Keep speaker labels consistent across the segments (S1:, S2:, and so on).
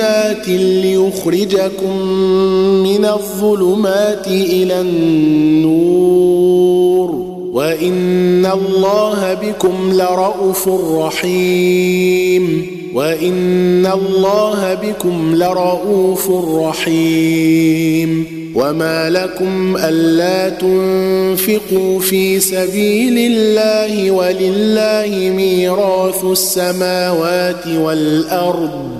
S1: بينات ليخرجكم من الظلمات إلى النور وإن الله بكم لرؤوف رحيم وإن الله بكم لرؤوف رحيم وما لكم الا تنفقوا في سبيل الله ولله ميراث السماوات والارض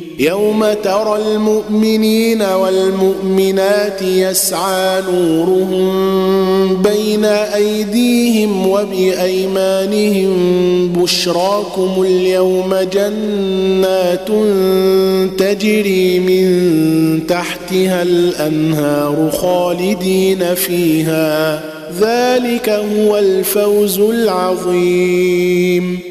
S1: يوم ترى المؤمنين والمؤمنات يسعى نورهم بين ايديهم وبايمانهم بشراكم اليوم جنات تجري من تحتها الانهار خالدين فيها ذلك هو الفوز العظيم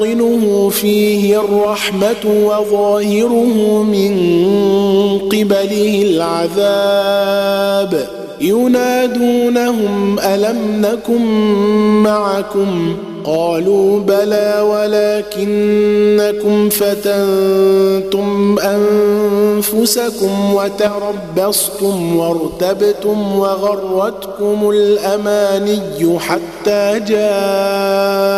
S1: باطنه فيه الرحمة وظاهره من قبله العذاب ينادونهم ألم نكن معكم قالوا بلى ولكنكم فتنتم أنفسكم وتربصتم وارتبتم وغرتكم الأماني حتى جاء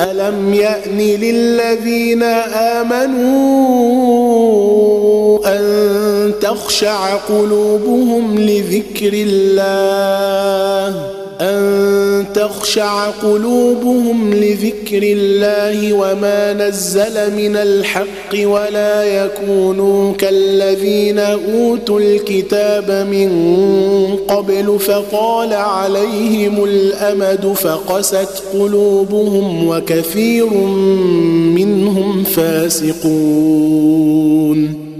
S1: ألم يأن للذين آمنوا أن تخشع قلوبهم لذكر الله أن تخشع قلوبهم لذكر الله وما نزل من الحق ولا يكونوا كالذين أوتوا الكتاب من قبل فقال عليهم الأمد فقست قلوبهم وكثير منهم فاسقون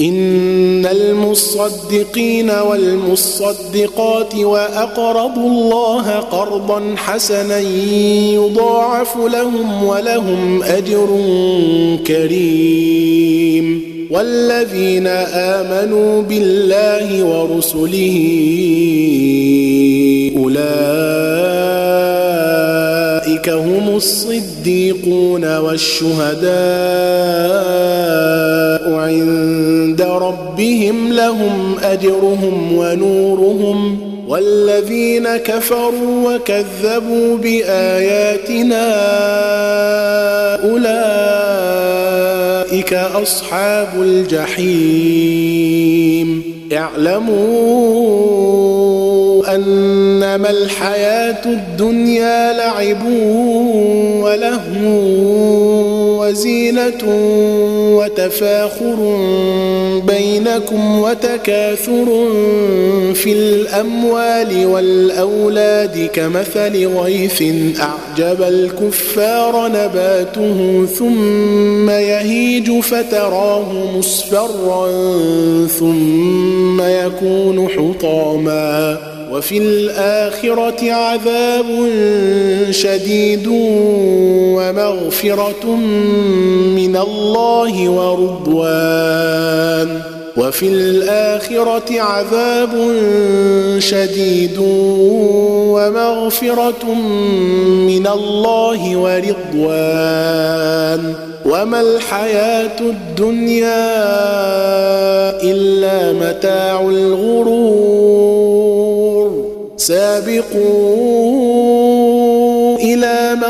S1: إن المصدقين والمصدقات وأقرضوا الله قرضا حسنا يضاعف لهم ولهم أجر كريم والذين آمنوا بالله ورسله أولئك هم الصديقون والشهداء عند عند ربهم لهم أجرهم ونورهم والذين كفروا وكذبوا بآياتنا أولئك أصحاب الجحيم اعلموا أنما الحياة الدنيا لعب وزينة وتفاخر بينكم وتكاثر في الأموال والأولاد كمثل غيث أعجب الكفار نباته ثم يهيج فتراه مصفرا ثم يكون حطاما وفي الآخرة عذاب شديد ومغفرة من الله ورضوان وفي الآخرة عذاب شديد ومغفرة من الله ورضوان وما الحياة الدنيا إلا متاع الغرور سابقوا إلى ما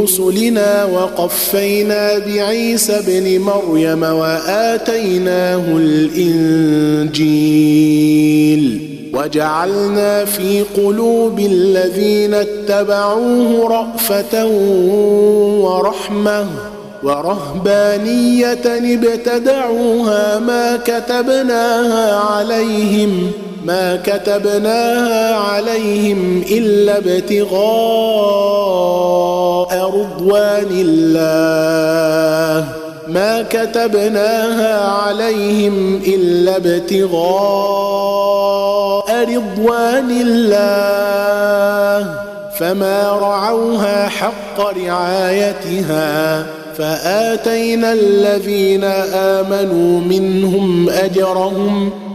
S1: برسلنا وقفينا بعيسى ابن مريم واتيناه الانجيل وجعلنا في قلوب الذين اتبعوه رافه ورحمه ورهبانيه ابتدعوها ما كتبناها عليهم ما كتبناها عليهم إلا ابتغاء رضوان الله ما كتبناها عليهم إلا ابتغاء رضوان الله فما رعوها حق رعايتها فآتينا الذين آمنوا منهم أجرهم